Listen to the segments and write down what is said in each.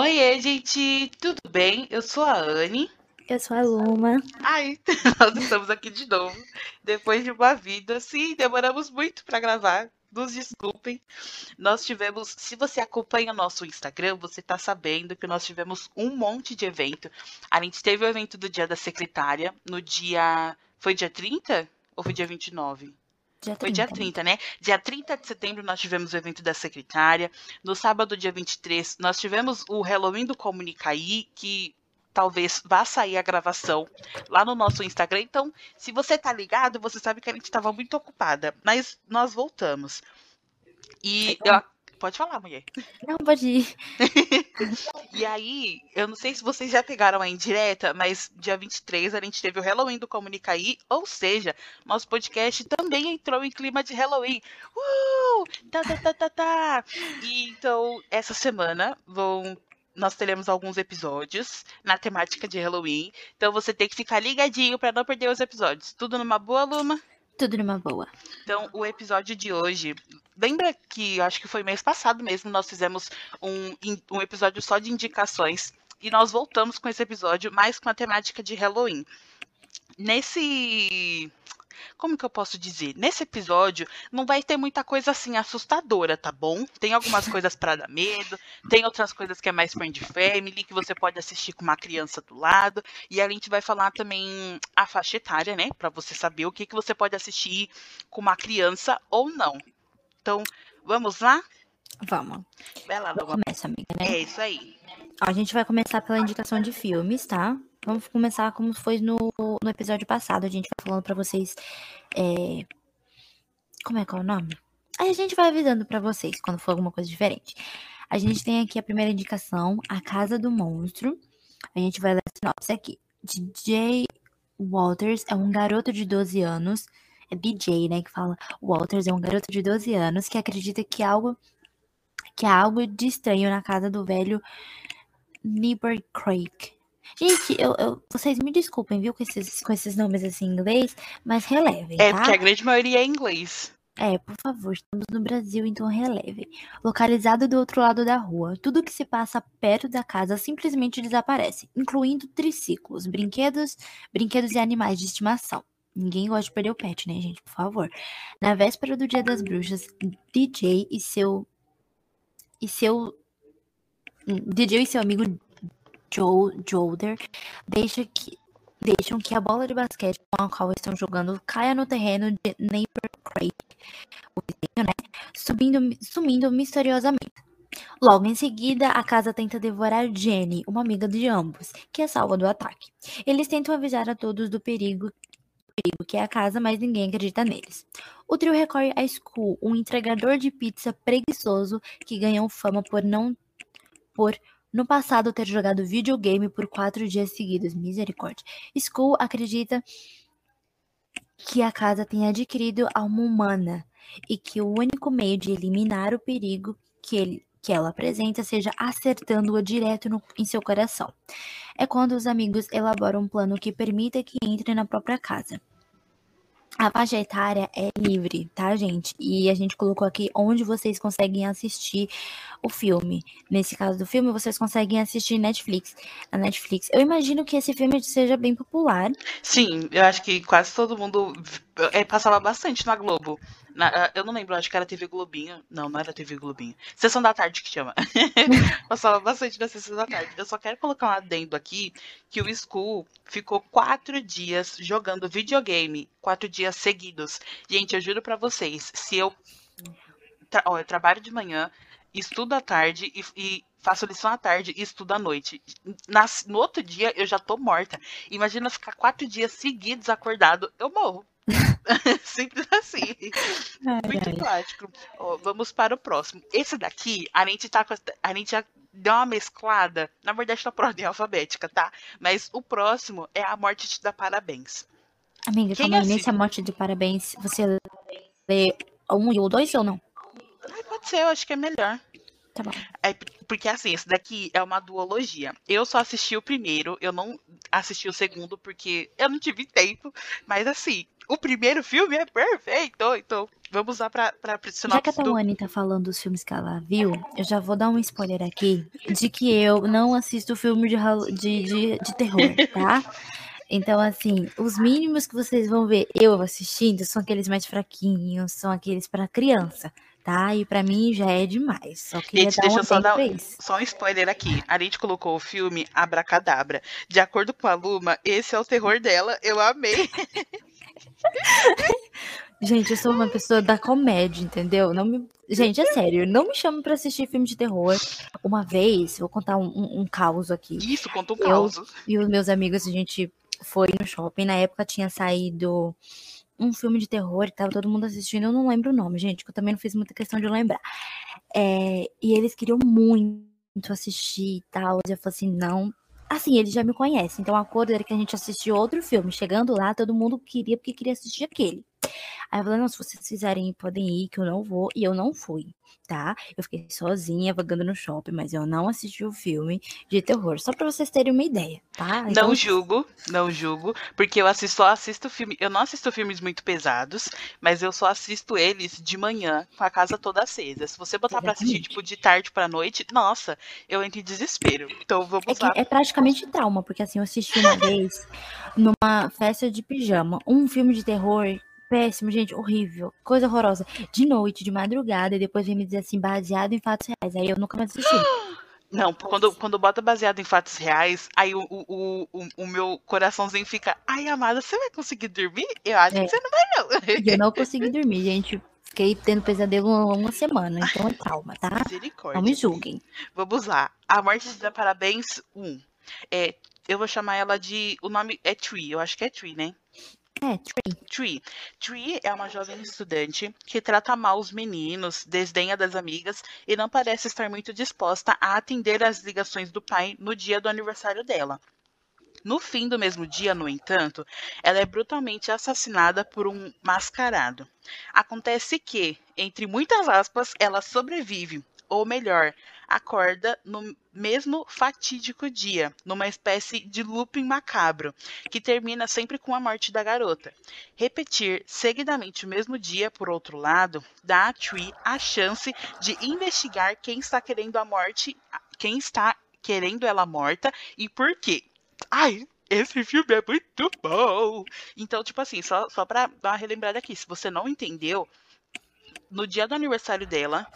Oiê, gente, tudo bem? Eu sou a Anne. Eu sou a Luma. Ai, nós estamos aqui de novo, depois de uma vida. Sim, demoramos muito para gravar. Nos desculpem. Nós tivemos, se você acompanha o nosso Instagram, você tá sabendo que nós tivemos um monte de evento. A gente teve o evento do Dia da Secretária no dia. Foi dia 30 ou foi dia 29? Dia 30. Foi dia 30, né? Dia 30 de setembro nós tivemos o evento da secretária. No sábado, dia 23, nós tivemos o Halloween do Comunicaí, que talvez vá sair a gravação lá no nosso Instagram. Então, se você tá ligado, você sabe que a gente estava muito ocupada. Mas nós voltamos. E eu, Pode falar, mulher. Não, pode ir. e aí, eu não sei se vocês já pegaram a indireta, mas dia 23 a gente teve o Halloween do Comunicaí, ou seja, nosso podcast também entrou em clima de Halloween. Uh! Tá, tá, tá, tá, tá. E então, essa semana vão nós teremos alguns episódios na temática de Halloween. Então você tem que ficar ligadinho para não perder os episódios. Tudo numa boa, Luma? Tudo numa boa. Então, o episódio de hoje. Lembra que acho que foi mês passado mesmo, nós fizemos um, um episódio só de indicações. E nós voltamos com esse episódio, mais com a temática de Halloween. Nesse como que eu posso dizer? Nesse episódio não vai ter muita coisa assim assustadora, tá bom? Tem algumas coisas para dar medo, tem outras coisas que é mais friend family, que você pode assistir com uma criança do lado, e a gente vai falar também a faixa etária, né, para você saber o que que você pode assistir com uma criança ou não. Então, vamos lá? Vamos. Vai lá, Luma. Começa, amiga, né? É isso aí. Ó, a gente vai começar pela indicação de filmes, tá? Vamos começar como foi no, no episódio passado. A gente vai falando pra vocês. É... Como é que é o nome? Aí a gente vai avisando pra vocês quando for alguma coisa diferente. A gente tem aqui a primeira indicação, A Casa do Monstro. A gente vai ler a sinopse aqui. DJ Walters é um garoto de 12 anos. É DJ, né? Que fala. Walters é um garoto de 12 anos que acredita que algo. Que há algo de estranho na casa do velho Neighbor Craig. Gente, eu, eu, vocês me desculpem, viu, com esses, com esses nomes assim em inglês, mas relevem, É, tá? porque a grande maioria é inglês. É, por favor, estamos no Brasil, então releve. Localizado do outro lado da rua, tudo que se passa perto da casa simplesmente desaparece, incluindo triciclos, brinquedos, brinquedos e animais de estimação. Ninguém gosta de perder o pet, né, gente? Por favor. Na véspera do Dia das Bruxas, DJ e seu e seu DJ e seu amigo Joe Jolder deixa que, deixam que a bola de basquete com a qual estão jogando caia no terreno de Neighbor Craig, o vizinho, né? Subindo, sumindo misteriosamente. Logo em seguida, a casa tenta devorar Jenny, uma amiga de ambos, que é salva do ataque. Eles tentam avisar a todos do perigo, perigo que é a casa, mas ninguém acredita neles. O trio recorre a Skull, um entregador de pizza preguiçoso que ganhou fama por não por no passado ter jogado videogame por quatro dias seguidos. Misericórdia. Skull acredita que a casa tenha adquirido alma humana e que o único meio de eliminar o perigo que, ele, que ela apresenta seja acertando-a direto no, em seu coração. É quando os amigos elaboram um plano que permita que entre na própria casa. A faixa etária é livre, tá, gente? E a gente colocou aqui onde vocês conseguem assistir o filme. Nesse caso do filme, vocês conseguem assistir Netflix. Na Netflix. Eu imagino que esse filme seja bem popular. Sim, eu acho que quase todo mundo é, passava bastante na Globo. Na, eu não lembro, acho que era TV Globinho. Não, não era TV Globinho. Sessão da tarde que chama. Passava bastante na sessão da tarde. Eu só quero colocar um adendo aqui que o School ficou quatro dias jogando videogame. Quatro dias seguidos. Gente, eu juro para vocês, se eu. Tra ó, eu trabalho de manhã, estudo à tarde e, e faço lição à tarde e estudo à noite. Nas, no outro dia eu já tô morta. Imagina ficar quatro dias seguidos acordado, eu morro. Simples assim. Ai, Muito ai. prático. Ó, vamos para o próximo. Esse daqui, a gente tá a, a gente já deu uma mesclada. Na verdade, tá por ordem alfabética, tá? Mas o próximo é a morte te dá parabéns. Amiga, Quem calma aí. Nesse Morte de Parabéns, você lê um e o dois ou não? Ai, pode ser, eu acho que é melhor. Tá bom. É, porque assim, esse daqui é uma duologia. Eu só assisti o primeiro, eu não assisti o segundo porque eu não tive tempo. Mas assim, o primeiro filme é perfeito. Então, vamos lá pra, pra Já que a Tawane tá falando dos filmes que ela viu, eu já vou dar um spoiler aqui de que eu não assisto filme de, de, de, de terror, tá? Então, assim, os mínimos que vocês vão ver eu assistindo são aqueles mais fraquinhos, são aqueles para criança, tá? E para mim já é demais. Só queria gente, dar deixa eu só dar só um spoiler aqui. A gente colocou o filme Abracadabra. De acordo com a Luma, esse é o terror dela. Eu amei. Gente, eu sou uma pessoa da comédia, entendeu? Não me... Gente, é sério, não me chame pra assistir filme de terror. Uma vez, vou contar um, um, um caos aqui. Isso, conta um eu caos. E os meus amigos, a gente foi no shopping. Na época tinha saído um filme de terror e tava todo mundo assistindo. Eu não lembro o nome, gente, que eu também não fiz muita questão de lembrar. É, e eles queriam muito assistir e tal. E eu falei assim: não. Assim, eles já me conhecem. Então, a acordo era que a gente assistiu outro filme. Chegando lá, todo mundo queria, porque queria assistir aquele. Aí eu falei, não, se vocês fizerem, podem ir, que eu não vou. E eu não fui, tá? Eu fiquei sozinha, vagando no shopping, mas eu não assisti o filme de terror. Só pra vocês terem uma ideia, tá? Então... Não julgo, não julgo, porque eu assisto, só assisto filme. Eu não assisto filmes muito pesados, mas eu só assisto eles de manhã, com a casa toda acesa. Se você botar Exatamente. pra assistir, tipo, de tarde pra noite, nossa, eu entro em desespero. Então vamos é lá. É praticamente trauma, porque assim, eu assisti uma vez numa festa de pijama, um filme de terror Péssimo, gente, horrível. Coisa horrorosa. De noite, de madrugada, e depois vem me dizer assim, baseado em fatos reais. Aí eu nunca mais assisti. Não, quando, quando bota baseado em fatos reais, aí o, o, o, o meu coraçãozinho fica, ai, amada, você vai conseguir dormir? Eu acho é. que você não vai, não. Eu não consegui dormir, gente. Fiquei tendo pesadelo uma semana, então é calma, tá? Não me julguem. Vamos lá. A morte de dá parabéns 1. Um. É, eu vou chamar ela de. O nome é Tree, eu acho que é Tree, né? É, Tree. Tree. Tree é uma jovem estudante que trata mal os meninos, desdenha das amigas e não parece estar muito disposta a atender às ligações do pai no dia do aniversário dela. No fim do mesmo dia, no entanto, ela é brutalmente assassinada por um mascarado. Acontece que, entre muitas aspas, ela sobrevive, ou melhor, acorda no mesmo fatídico dia, numa espécie de looping macabro, que termina sempre com a morte da garota. Repetir seguidamente o mesmo dia, por outro lado, dá a Tree a chance de investigar quem está querendo a morte, quem está querendo ela morta e por quê. Ai, esse filme é muito bom! Então, tipo assim, só, só pra dar uma relembrada aqui, se você não entendeu, no dia do aniversário dela,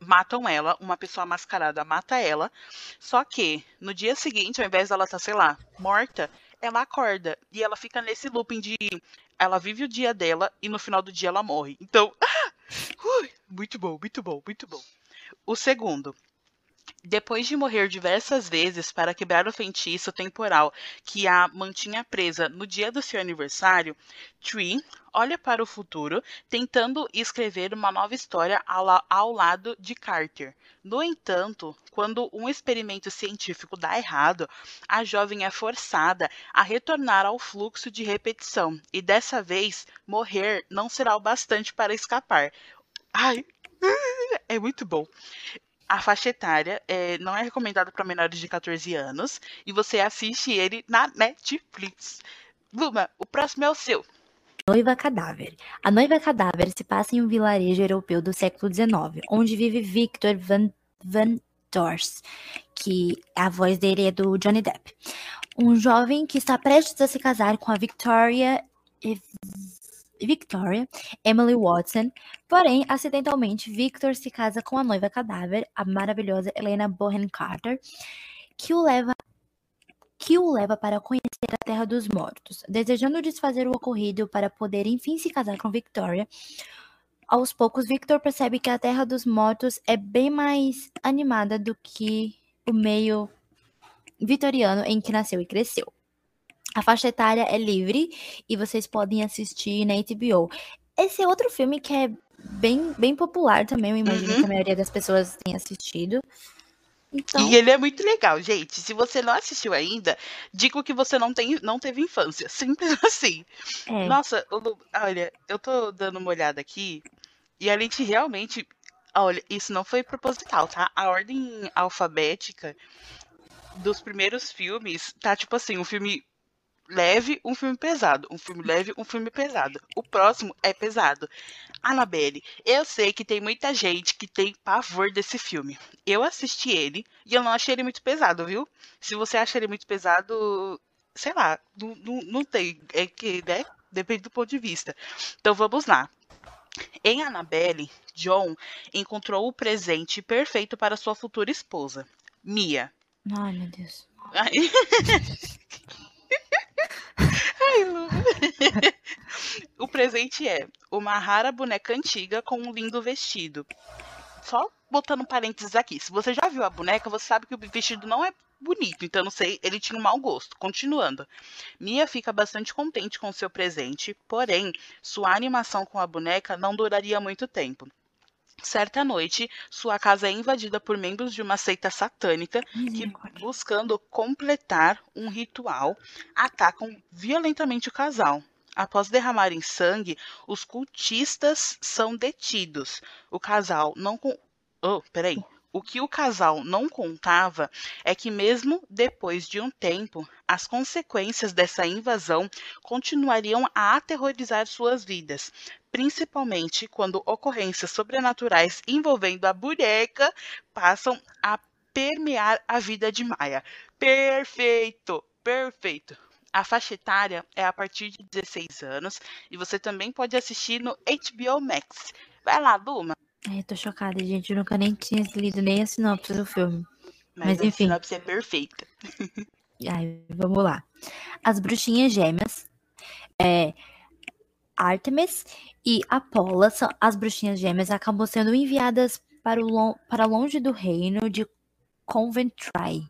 matam ela, uma pessoa mascarada mata ela. Só que no dia seguinte, ao invés dela estar, tá, sei lá, morta, ela acorda e ela fica nesse looping de ela vive o dia dela e no final do dia ela morre. Então, muito bom, muito bom, muito bom. O segundo, depois de morrer diversas vezes para quebrar o feitiço temporal que a mantinha presa no dia do seu aniversário, Tree olha para o futuro, tentando escrever uma nova história ao, lado de Carter. No entanto, quando um experimento científico dá errado, a jovem é forçada a retornar ao fluxo de repetição, e dessa vez morrer não será o bastante para escapar. Ai, é muito bom. A faixa etária é, não é recomendada para menores de 14 anos e você assiste ele na Netflix. Luma, o próximo é o seu. Noiva Cadáver. A Noiva Cadáver se passa em um vilarejo europeu do século XIX, onde vive Victor Van, Van Dors, que a voz dele é do Johnny Depp. Um jovem que está prestes a se casar com a Victoria Victoria, Emily Watson. Porém, acidentalmente, Victor se casa com a noiva cadáver, a maravilhosa Helena Bohan Carter, que o leva que o leva para conhecer a Terra dos Mortos. Desejando desfazer o ocorrido para poder enfim se casar com Victoria, aos poucos Victor percebe que a Terra dos Mortos é bem mais animada do que o meio vitoriano em que nasceu e cresceu. A faixa etária é livre e vocês podem assistir na HBO. Esse é outro filme que é bem, bem popular também, eu imagino uhum. que a maioria das pessoas tenha assistido. Então... E ele é muito legal, gente. Se você não assistiu ainda, digo que você não, tem, não teve infância. Simples assim. É. Nossa, olha, eu tô dando uma olhada aqui e a gente realmente. Olha, isso não foi proposital, tá? A ordem alfabética dos primeiros filmes tá tipo assim: um filme leve, um filme pesado. Um filme leve, um filme pesado. O próximo é pesado. Annabelle, eu sei que tem muita gente que tem pavor desse filme. Eu assisti ele e eu não achei ele muito pesado, viu? Se você acha ele muito pesado, sei lá, não, não, não tem. É que, né? Depende do ponto de vista. Então vamos lá. Em Annabelle, John encontrou o presente perfeito para sua futura esposa, Mia. Ai, meu Deus. O presente é uma rara boneca antiga com um lindo vestido. Só botando parênteses aqui. Se você já viu a boneca, você sabe que o vestido não é bonito, então não sei, ele tinha um mau gosto. Continuando. Mia fica bastante contente com seu presente, porém, sua animação com a boneca não duraria muito tempo. Certa noite, sua casa é invadida por membros de uma seita satânica que, buscando completar um ritual, atacam violentamente o casal. Após derramarem sangue, os cultistas são detidos. O casal não. con- Oh, peraí. O que o casal não contava é que, mesmo depois de um tempo, as consequências dessa invasão continuariam a aterrorizar suas vidas, principalmente quando ocorrências sobrenaturais envolvendo a boneca passam a permear a vida de Maia. Perfeito! Perfeito! A faixa etária é a partir de 16 anos e você também pode assistir no HBO Max. Vai lá, Luma. Ai, eu tô chocada, gente. Eu nunca nem tinha lido nem a sinopse do filme. Mas a enfim. sinopse é perfeita. Ai, vamos lá. As bruxinhas gêmeas, é, Artemis e são, as bruxinhas gêmeas acabam sendo enviadas para, o para longe do reino de Coventry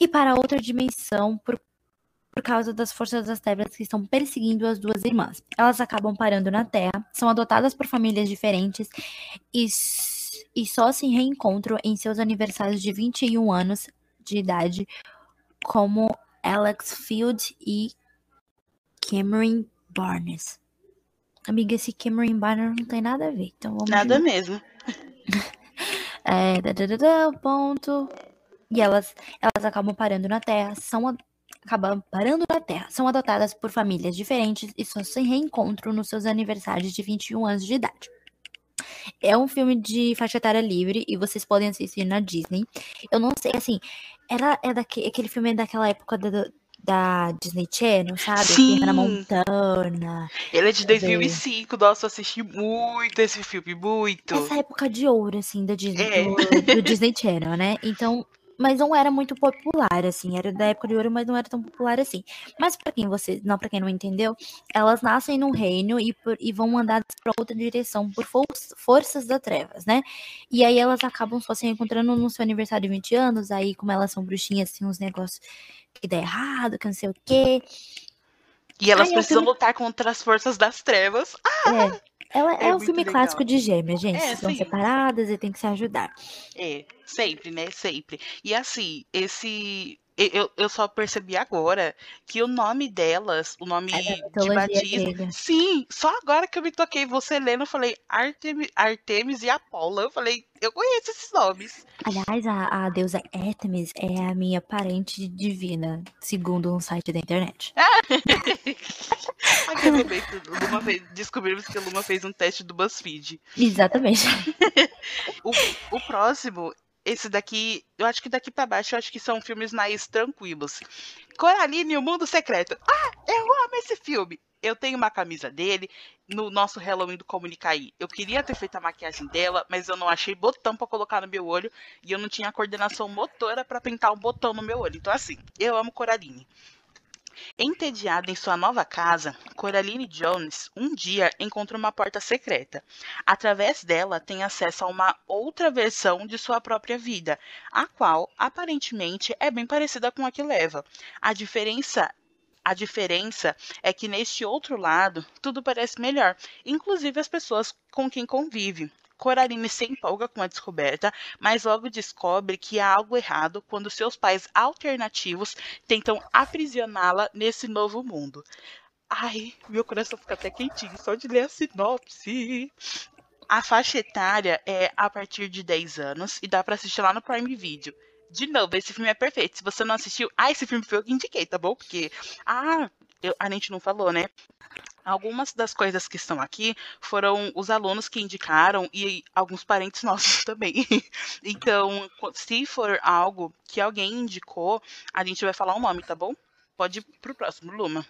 e para outra dimensão por, por causa das forças das trevas que estão perseguindo as duas irmãs. Elas acabam parando na Terra, são adotadas por famílias diferentes e, e só se reencontram em seus aniversários de 21 anos de idade como Alex Field e Cameron Barnes. Amiga, esse Cameron Barnes não tem nada a ver, então vamos Nada novo. mesmo. É, da, da, da, da, ponto. E elas, elas acabam parando na Terra, são acabam parando na Terra, são adotadas por famílias diferentes e só se reencontram nos seus aniversários de 21 anos de idade. É um filme de faixa etária livre e vocês podem assistir na Disney. Eu não sei, assim, era, é daque, aquele filme daquela época da, da Disney Channel, sabe? Hannah Sim. Montana. Ele é de Cadê? 2005. Nossa, eu assisti muito esse filme, muito. Essa época de ouro, assim, da Disney, É. do, do Disney Channel, né? Então, mas não era muito popular, assim, era da época de ouro, mas não era tão popular assim. Mas pra quem você, não para quem não entendeu, elas nascem num reino e, por- e vão mandadas pra outra direção por for- forças das trevas, né? E aí elas acabam só se encontrando no seu aniversário de 20 anos, aí como elas são bruxinhas, tem uns negócios que dá errado, que não sei o quê. E elas Ai, precisam lutar contra as forças das trevas. É, ela é, É um filme legal. clássico de gêmeas, gente. É, São sim. separadas e tem que se ajudar. É, sempre, né? Sempre. E assim, esse. Eu, eu só percebi agora que o nome delas, o nome É de batismo. grega. Sim, só agora que eu me toquei, você lendo, eu falei Artemis, Artemis e Apolo. Eu falei, eu conheço esses nomes. Aliás, a, a deusa Artemis é a minha parente divina, segundo um site da internet. Meio, Luma fez, descobrimos que a Luma fez um teste do BuzzFeed. Exatamente. O, o próximo, esse daqui, eu acho que daqui pra baixo, eu acho que são filmes mais tranquilos. Coraline e o Mundo Secreto. Ah, eu amo esse filme. Eu tenho uma camisa dele no nosso Halloween do Comunicaí. Eu queria ter feito a maquiagem dela, mas eu não achei botão pra colocar no meu olho e eu não tinha coordenação motora pra pintar um botão no meu olho. Então assim, eu amo Coraline. Entediada em sua nova casa, Coraline Jones um dia encontra uma porta secreta. Através dela, tem acesso a uma outra versão de sua própria vida, a qual aparentemente é bem parecida com a que leva. A diferença a diferença é que neste outro lado tudo parece melhor, inclusive as pessoas com quem convive. Coraline se empolga com a descoberta, mas logo descobre que há algo errado quando seus pais alternativos tentam aprisioná-la nesse novo mundo. Ai, meu coração fica até quentinho só de ler a sinopse. A faixa etária é a partir de 10 anos e dá pra assistir lá no Prime Video. de novo, esse filme é perfeito. Se você não assistiu, ah, esse filme foi eu que indiquei, tá bom? Porque, ah, eu, a gente não falou, né? Algumas das coisas que estão aqui foram os alunos que indicaram e alguns parentes nossos também. Então, se for algo que alguém indicou, a gente vai falar o nome, tá bom? Pode ir pro próximo, Luma.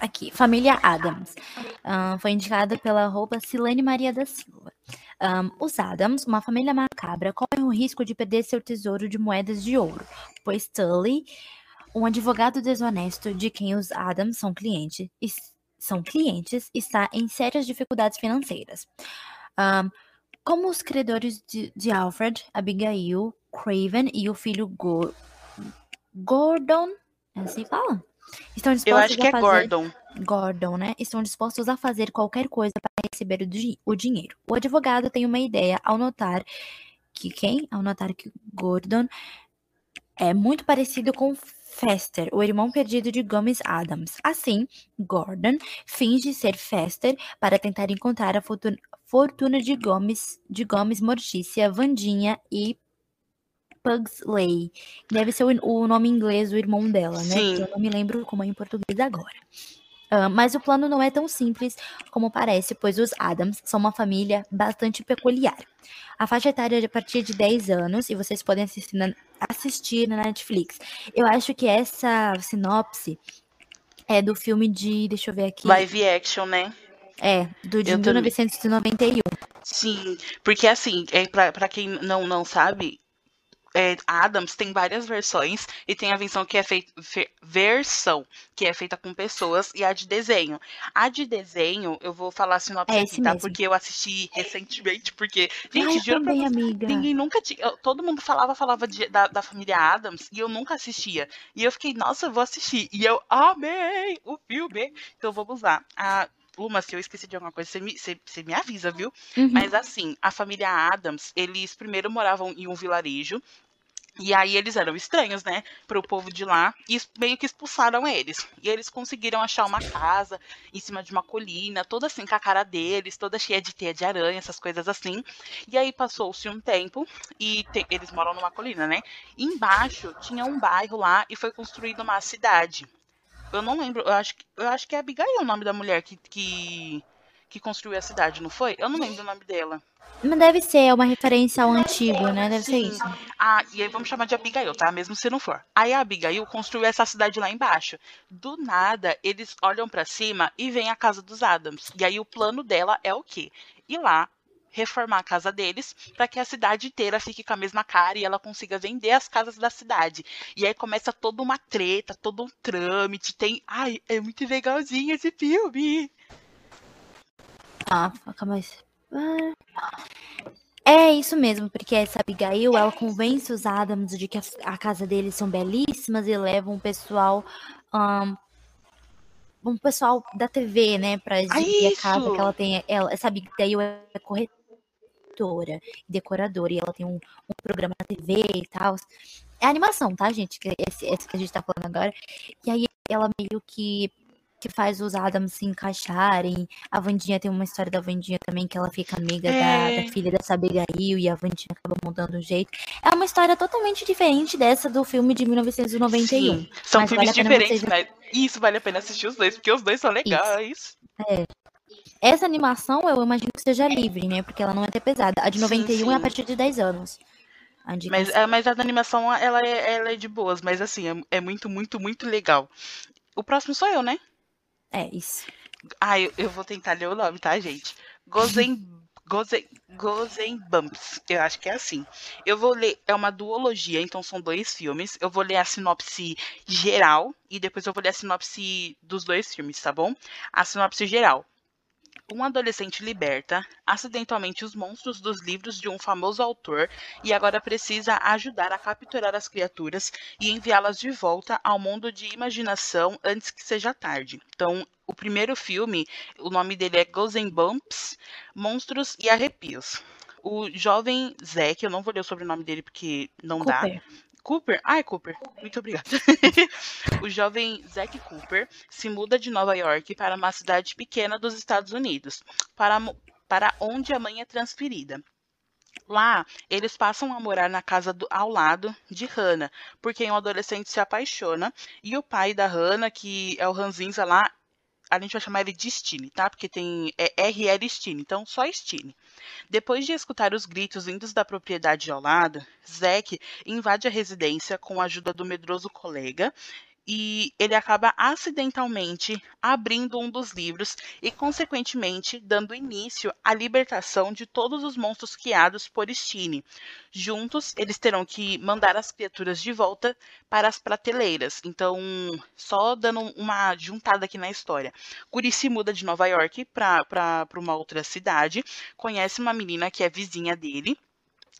Aqui, família Adams. Um, foi indicada pela Silene Maria da Silva. Um, os Adams, uma família macabra, correm o risco de perder seu tesouro de moedas de ouro, pois Tully, um advogado desonesto de quem os Adams são clientes, são clientes está em sérias dificuldades financeiras. Um, como os credores de, de, Alfred, Abigail, Craven e o filho Go Gordon, é assim fala? Estão dispostos Eu acho que é fazer... Gordon. Gordon, né? Estão dispostos a fazer qualquer coisa para receber o, di o dinheiro. O advogado tem uma ideia ao notar que quem? Ao notar que Gordon é muito parecido com Fester, o irmão perdido de Gomes Adams. Assim, Gordon finge ser Fester para tentar encontrar a fortuna de Gomes, de Gomes Mortícia, Vandinha e Pugsley. Deve ser o, nome inglês do irmão dela, né? Sim. Eu não me lembro como é em português agora. Uh, mas o plano não é tão simples como parece, pois os Adams são uma família bastante peculiar. A faixa etária é a partir de 10 anos e vocês podem assistir na, assistir na Netflix. Eu acho que essa sinopse é do filme de. Deixa eu ver aqui. Live action, né? É, do de 1991. Sim, porque assim, é, pra quem não, não sabe, é, Adams tem várias versões e tem a versão que é feita versão que é feita com pessoas e a de desenho. A de desenho, eu vou falar a sinopse é aqui, tá? Mesmo. Porque eu assisti recentemente, porque, gente, juro também, pra amiga. ninguém nunca tinha. Todo mundo falava, falava de, da, da família Adams e eu nunca assistia. E eu fiquei, nossa, eu vou assistir. E eu amei o filme. Então vamos lá. A, Uma, se eu esqueci de alguma coisa, você me, você, você me avisa, viu? Uhum. Mas assim, a família Adams, eles primeiro moravam em um vilarejo e aí eles eram estranhos, né, para o povo de lá e meio que expulsaram eles. E eles conseguiram achar uma casa em cima de uma colina, toda assim com a cara deles, toda cheia de teia de aranha, essas coisas assim. E aí passou-se um tempo e te... eles moram numa colina, né? E embaixo tinha um bairro lá e foi construída uma cidade. Eu não lembro, eu acho que, eu acho que é Abigail o nome da mulher que, que que construiu a cidade, não foi? Eu não lembro o nome dela. Mas deve ser, é uma referência ao antigo, né? Deve Sim. ser isso. Ah, e aí vamos chamar de Abigail, tá? Mesmo se não for. Aí a Abigail construiu essa cidade lá embaixo. Do nada, eles olham para cima e vem a casa dos Adams. E aí o plano dela é o quê? Ir lá reformar a casa deles para que a cidade inteira fique com a mesma cara e ela consiga vender as casas da cidade. E aí começa toda uma treta, todo um trâmite. Tem. Ai, é muito legalzinho esse filme. Ah, calma aí. É isso mesmo, porque essa Abigail, ela convence os Adams de que a, casa deles são belíssimas e levam o pessoal, um, um pessoal da TV, né, pra exibir a casa que ela tem. Ela, essa Abigail é corretora e decoradora, e ela tem um, um programa na TV e tal. É animação, tá, gente? Esse, esse que a gente tá falando agora. E aí ela meio que que faz os Adams se encaixarem. A Vandinha tem uma história da Vandinha também, que ela fica amiga é... da, da, filha dessa Abigail e a Vandinha acaba mudando um jeito. É uma história totalmente diferente dessa do filme de 1991. Sim, são filmes vale diferentes, vocês... mas isso vale a pena assistir os dois, porque os dois são legais. Isso. É. Essa animação eu imagino que seja livre, né? Porque ela não é até pesada. A de 91 sim, sim. é a partir de 10 anos. Mas, é, mas a da animação, ela é, ela é de boas, mas assim, é, é muito, muito, muito legal. O próximo sou eu, né? É, isso. Ah, eu, eu vou tentar ler o nome, tá, gente? Gozen. Gozen, Gozen Bumps, eu acho que é assim. Eu vou ler, é uma duologia, então são dois filmes. Eu vou ler a sinopse geral e depois eu vou ler a sinopse dos dois filmes, tá bom? A sinopse geral. Um adolescente liberta acidentalmente os monstros dos livros de um famoso autor e agora precisa ajudar a capturar as criaturas e enviá-las de volta ao mundo de imaginação antes que seja tarde. Então, o primeiro filme, o nome dele é and Bumps, Monstros e Arrepios. O jovem Zack, eu não vou ler o sobrenome dele porque não Cooper. dá. Cooper? Ai, Cooper, muito obrigada. o jovem Zack Cooper se muda de Nova York para uma cidade pequena dos Estados Unidos, para, para onde a mãe é transferida. Lá, eles passam a morar na casa do, ao lado de Hannah, porque um adolescente se apaixona e o pai da Hannah, que é o Ranzinza lá, a gente vai chamar ele de Stine, tá? Porque tem é RL Stine, então só Stine. Depois de escutar os gritos vindos da propriedade ao lado, Zack invade a residência com a ajuda do medroso colega e ele acaba acidentalmente abrindo um dos livros e, consequentemente, dando início à libertação de todos os monstros criados por Stine. Juntos, eles terão que mandar as criaturas de volta para as prateleiras. Então, só dando uma juntada aqui na história. Curi se muda de Nova York para uma outra cidade, conhece uma menina que é vizinha dele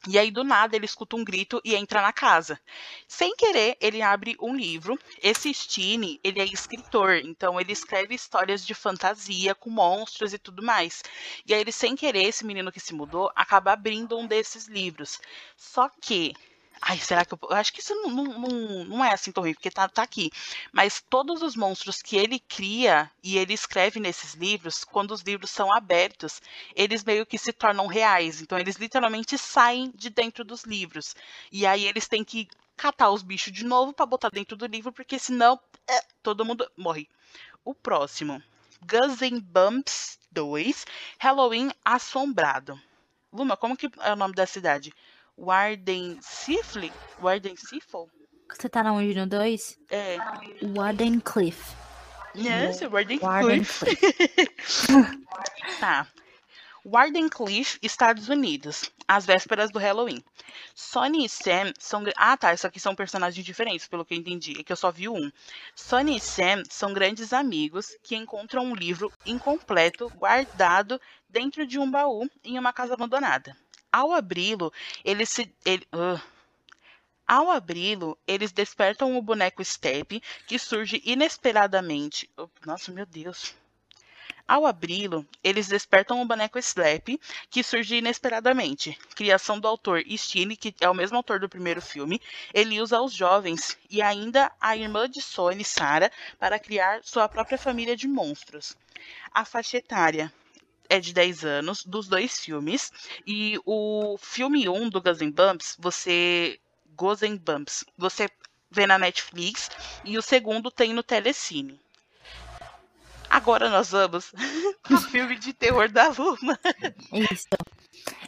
e aí, do nada, ele escuta um grito e entra na casa. Sem querer, ele abre um livro. Esse Stine, ele é escritor, então ele escreve histórias de fantasia com monstros e tudo mais. E aí, ele, sem querer, esse menino que se mudou, acaba abrindo um desses livros. Só que Ai, será que eu. eu acho que isso não, não, não é assim tão ruim, porque tá, tá aqui. Mas todos os monstros que ele cria e ele escreve nesses livros, quando os livros são abertos, eles meio que se tornam reais. Então, eles literalmente saem de dentro dos livros. E aí, eles têm que catar os bichos de novo para botar dentro do livro, porque senão é, todo mundo morre. O próximo. Guns N' Bumps 2, Halloween Assombrado. Luma, como que é o nome da cidade? Warden Sifley? Warden Sifle? Você tá na 1 no 2? É. Warden Cliff. Yes, Warden, Warden Cliff. tá. Warden Cliff, Estados Unidos. Às vésperas do Halloween. Sonny e Sam são. Ah, tá. Isso aqui são personagens diferentes, pelo que eu entendi. É que eu só vi um. Sonny e Sam são grandes amigos que encontram um livro incompleto guardado dentro de um baú em uma casa abandonada. Ao abri-lo, eles se. Ele, uh. Ao abri-lo, eles despertam o boneco Step, que surge inesperadamente. Oh, nossa, meu Deus. Ao abri-lo, eles despertam o boneco Slap, que surge inesperadamente. Criação do autor Stine, que é o mesmo autor do primeiro filme. Ele usa os jovens e ainda a irmã de Sony, Sarah, para criar sua própria família de monstros. A faixa etária é de 10 anos, dos dois filmes. E o filme 1 do Guns N' Bumps, você. Guns N' Bumps, você vê na Netflix. E o segundo tem no Telecine. Agora nós vamos pro filme de terror da Luma. Isso.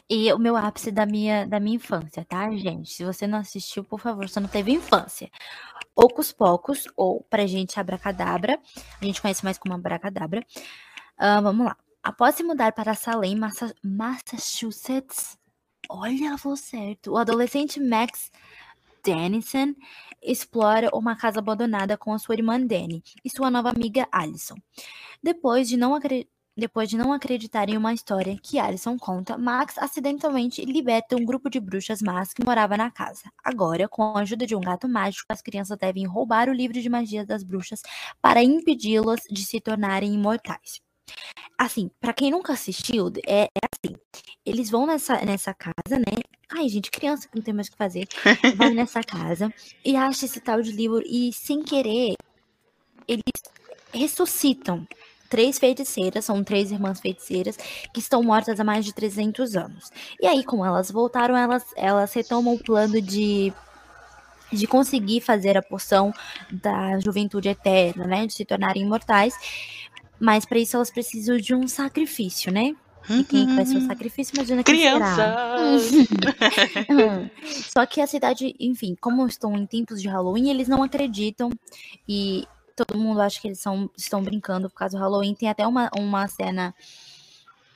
E o meu ápice da minha, da minha infância, tá, gente? Se você não assistiu, por favor, você não teve infância. Ocus Pocos, ou pra gente Abracadabra. A gente conhece mais como Abracadabra. Uh, vamos lá. Após se mudar para Salem, Massa Massachusetts, olha, vou certo, o adolescente Max Dennison explora uma casa abandonada com sua irmã Danny e sua nova amiga Alison. Depois de não acreditar depois de não acreditar em uma história que Alison conta, Max acidentalmente liberta um grupo de bruxas más que morava na casa. Agora, com a ajuda de um gato mágico, as crianças devem roubar o livro de magia das bruxas para impedi-las de se tornarem imortais. Assim, para quem nunca assistiu, é, é, assim. Eles vão nessa, nessa casa, né? Ai, gente, criança que não tem mais o que fazer. Vai nessa casa e acha esse tal de livro e, sem querer, eles ressuscitam três feiticeiras, são três irmãs feiticeiras, que estão mortas há mais de 300 anos. E aí, como elas voltaram, elas, elas retomam o plano de de conseguir fazer a poção da juventude eterna, né, de se tornarem imortais. Mas para isso elas precisam de um sacrifício, né? E quem vai ser o uhum. sacrifício? Imagina quem Crianças! Hum. Só que a cidade, enfim, como estão em tempos de Halloween, eles não acreditam. E todo mundo acha que eles são, estão brincando por causa do Halloween. Tem até uma, uma cena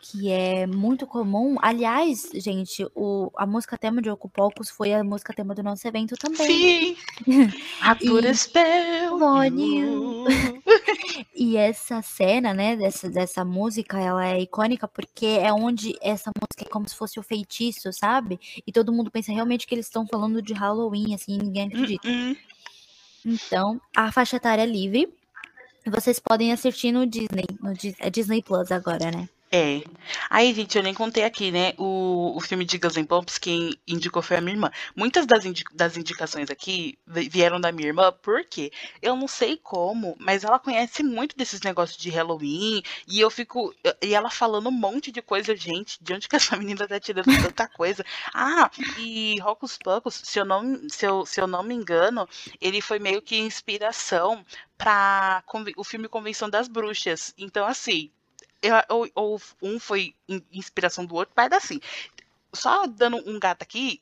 que é muito comum. Aliás, gente, o, a música tema de Ocupocos foi a música tema do nosso evento também. Sim! Atura Spell E essa cena, né, dessa, dessa música, ela é icônica porque é onde essa música é como se fosse o feitiço, sabe? E todo mundo pensa realmente que eles estão falando de Halloween, assim, ninguém acredita. Uh -uh. Então, a faixa etária é livre. Vocês podem assistir no Disney, no é Disney Plus agora, né? É. Aí, gente, eu nem contei aqui, né? O, o filme de Guns N' Bombs, quem indicou foi a minha irmã. Muitas das, indi das indicações aqui vieram da minha irmã, porque eu não sei como, mas ela conhece muito desses negócios de Halloween. E eu fico. E ela falando um monte de coisa, gente. De onde que essa menina tá tirando tanta coisa? Ah, e Rocos Pocos, se eu não, se eu, se eu não me engano, ele foi meio que inspiração para o filme Convenção das Bruxas. Então, assim ou, ou um foi inspiração do outro, mas assim. Só dando um gato aqui,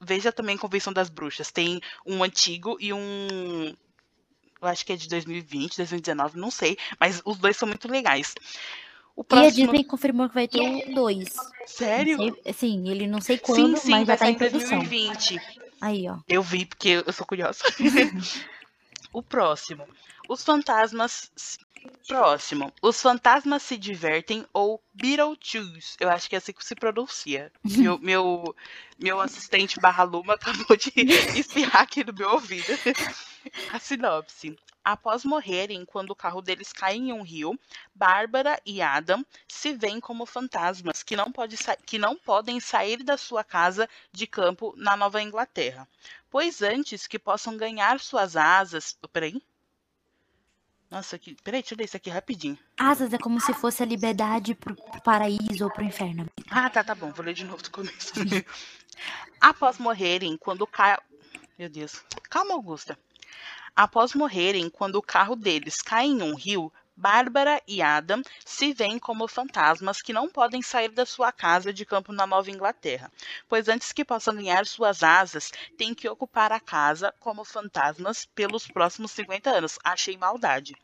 veja também Convenção das Bruxas. Tem um antigo e um. Eu acho que é de 2020, 2019, não sei. Mas os dois são muito legais. O próximo... E a Disney confirmou que vai ter um dois. Sério? Sei, sim, ele não sei quando, sim, sim, mas vai estar tá em produção. 2020. Aí, ó. Eu vi porque eu sou curiosa. o próximo. Os fantasmas Próximo. Os fantasmas se divertem ou Beetlejuice. Eu acho que é assim que se pronuncia. meu, meu, meu assistente barra Luma acabou de espirrar aqui no meu ouvido. A sinopse. Após morrerem quando o carro deles cai em um rio, Bárbara e Adam se veem como fantasmas que não, pode que não podem sair da sua casa de campo na Nova Inglaterra. Pois antes que possam ganhar suas asas. Peraí. Nossa, que... peraí, deixa eu ler isso aqui rapidinho. Asas é como se fosse a liberdade pro, pro paraíso ou pro inferno. Ah, tá, tá bom. Vou ler de novo do começo. Após morrerem, quando cai. Meu Deus. Calma, Augusta. Após morrerem, quando o carro deles cai em um rio, Bárbara e Adam se veem como fantasmas que não podem sair da sua casa de campo na Nova Inglaterra, pois antes que possam ganhar suas asas, têm que ocupar a casa como fantasmas pelos próximos 50 anos. Achei maldade.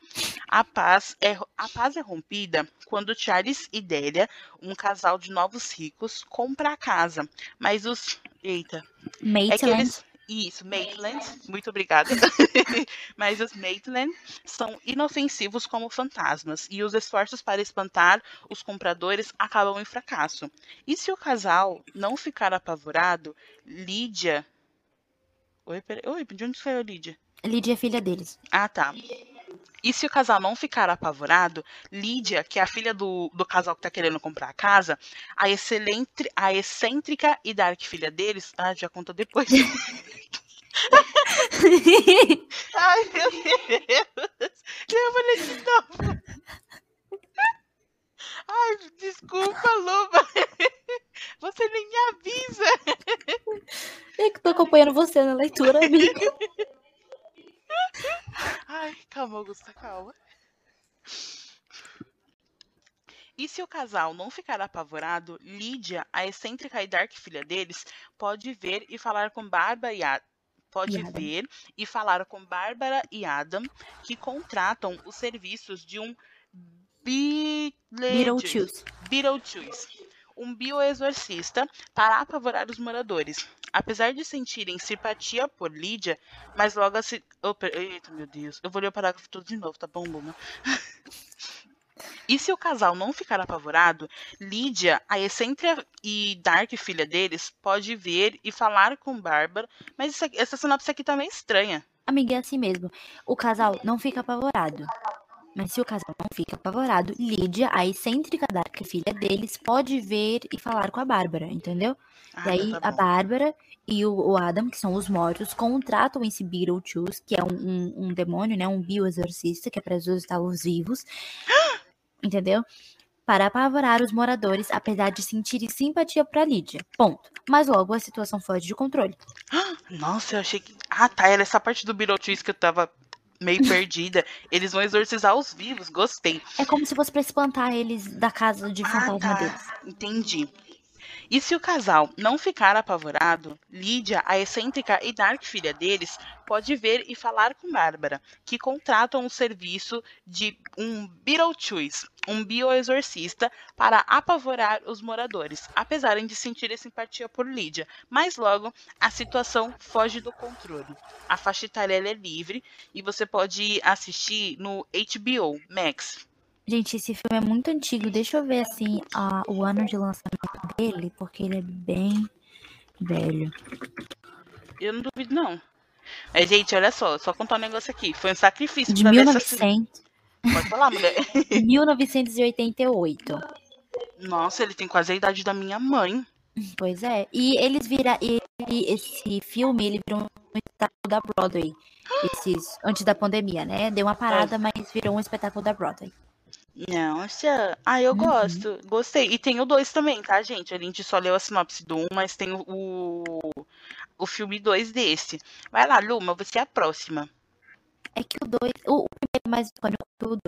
A paz é, a paz é rompida quando Charles e Delia, um casal de novos ricos, compra a casa, mas os Eita. Maitland. É que eles, isso, Maitland, muito obrigada. Mas os Maitland são inofensivos como fantasmas e os esforços para espantar os compradores acabam em fracasso. E se o casal não ficar apavorado, Lídia. Oi, peraí. Oi, de onde saiu a Lídia? Lídia é filha deles. Ah, tá. E se o casal não ficar apavorado, Lídia, que é a filha do, do casal que está querendo comprar a casa, a, excelente, a excêntrica e dark filha deles, ah, já conta depois. Ai, meu Deus! Eu vou ler de novo. Ai, desculpa, Loba. Você nem me avisa. Eu que tô acompanhando você na leitura, amiga. Ai, calma, Augusta, calma. E se o casal não ficar apavorado, Lídia, a excêntrica e dark filha deles, pode ver e falar com Bárbara e Adam. Pode e ver e falar com Bárbara e Adam, que contratam os serviços de um Beetlejuice. Beetlejuice um bioexorcista para apavorar os moradores. Apesar de sentirem simpatia por Lídia, mas logo assim. Oh, eita, meu Deus. Eu vou ler o parágrafo todo de novo, tá bom, Luma? E se o casal não ficar apavorado, Lídia, a excêntrica e Dark filha deles, pode ver e falar com Bárbara. Mas aqui, essa sinopse aqui tá meio estranha. Amiga, é assim mesmo. O casal não fica apavorado. Mas se o casal não fica apavorado, Lídia, a excêntrica Dark filha deles, pode ver e falar com a Bárbara, entendeu? Ah, e aí tá a Bárbara e o, o, Adam, que são os mortos, contratam esse Beetlejuice, que é um, um, um demônio, né? Um bioexorcista, que é para exorcizar os vivos. entendeu? Para apavorar os moradores, apesar de sentirem simpatia para Lídia. Ponto. Mas logo a situação foge de controle. Nossa, eu achei que. Ah, tá. Era essa parte do Beetlejuice que eu tava meio perdida. Eles vão exorcizar os vivos, gostei. É como se fosse pra espantar eles da casa de fantasma ah, tá. deles. Entendi. E se o casal não ficar apavorado, Lídia, a excêntrica e dark filha deles, pode ver e falar com Bárbara, que contratam o serviço de um Beetlejuice, um bioexorcista, para apavorar os moradores, apesar de sentirem simpatia por Lídia. Mas logo, a situação foge do controle. A faixa etária é livre e você pode assistir no HBO Max. Gente, esse filme é muito antigo. Deixa eu ver assim a, o ano de lançamento dele, porque ele é bem velho. Eu não duvido, não. É, gente, olha só, só contar um negócio aqui. Foi um sacrifício de 1900. Essa... Pode falar, mulher. 1988. Nossa, ele tem quase a idade da minha mãe. Pois é. E eles viram. Esse filme, ele virou um espetáculo da Broadway. Esses, antes da pandemia, né? Deu uma parada, mas virou um espetáculo da Broadway. Nossa, ah, eu Uhum. gosto, gostei. E tem o 2 também, tá, gente? A gente só leu a sinopse do 1, um, mas tem o, o, filme 2 desse. Vai lá, Luma, você é a próxima. É que o 2. O, é mais icônico que o 2.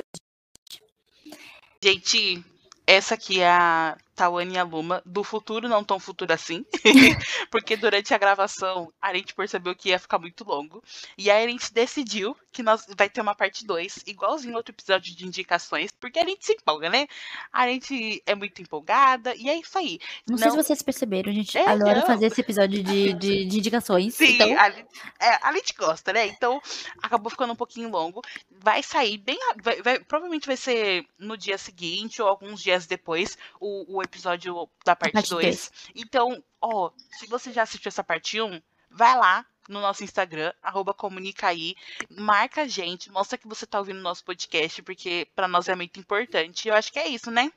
Gente, essa aqui é a Tawane e a Luma, do futuro, não tão futuro assim. porque durante a gravação a gente percebeu que ia ficar muito longo. E aí a gente decidiu que nós vai ter uma parte 2, igualzinho outro episódio de indicações, porque a gente se empolga, né? A gente é muito empolgada, e é isso aí. Não, sei se Não- vocês perceberam, a gente É, adora não. fazer esse episódio de, de, de indicações. Sim, então, a, é, a gente gosta, né? Então acabou ficando um pouquinho longo. Vai sair bem. vai- vai- provavelmente vai ser no dia seguinte ou alguns dias depois o, o episódio da parte parte 2. dois. Então, ó, se você já assistiu essa parte 1, vai lá no nosso Instagram, arroba comunicaí, marca a gente, mostra que você tá ouvindo o nosso podcast, porque pra nós é muito importante. Eu acho que é isso, né?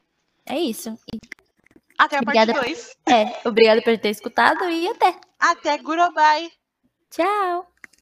é isso. E- Até a Obrigada. parte 2. É, obrigada por ter escutado e até. Até Gurobai! Tchau!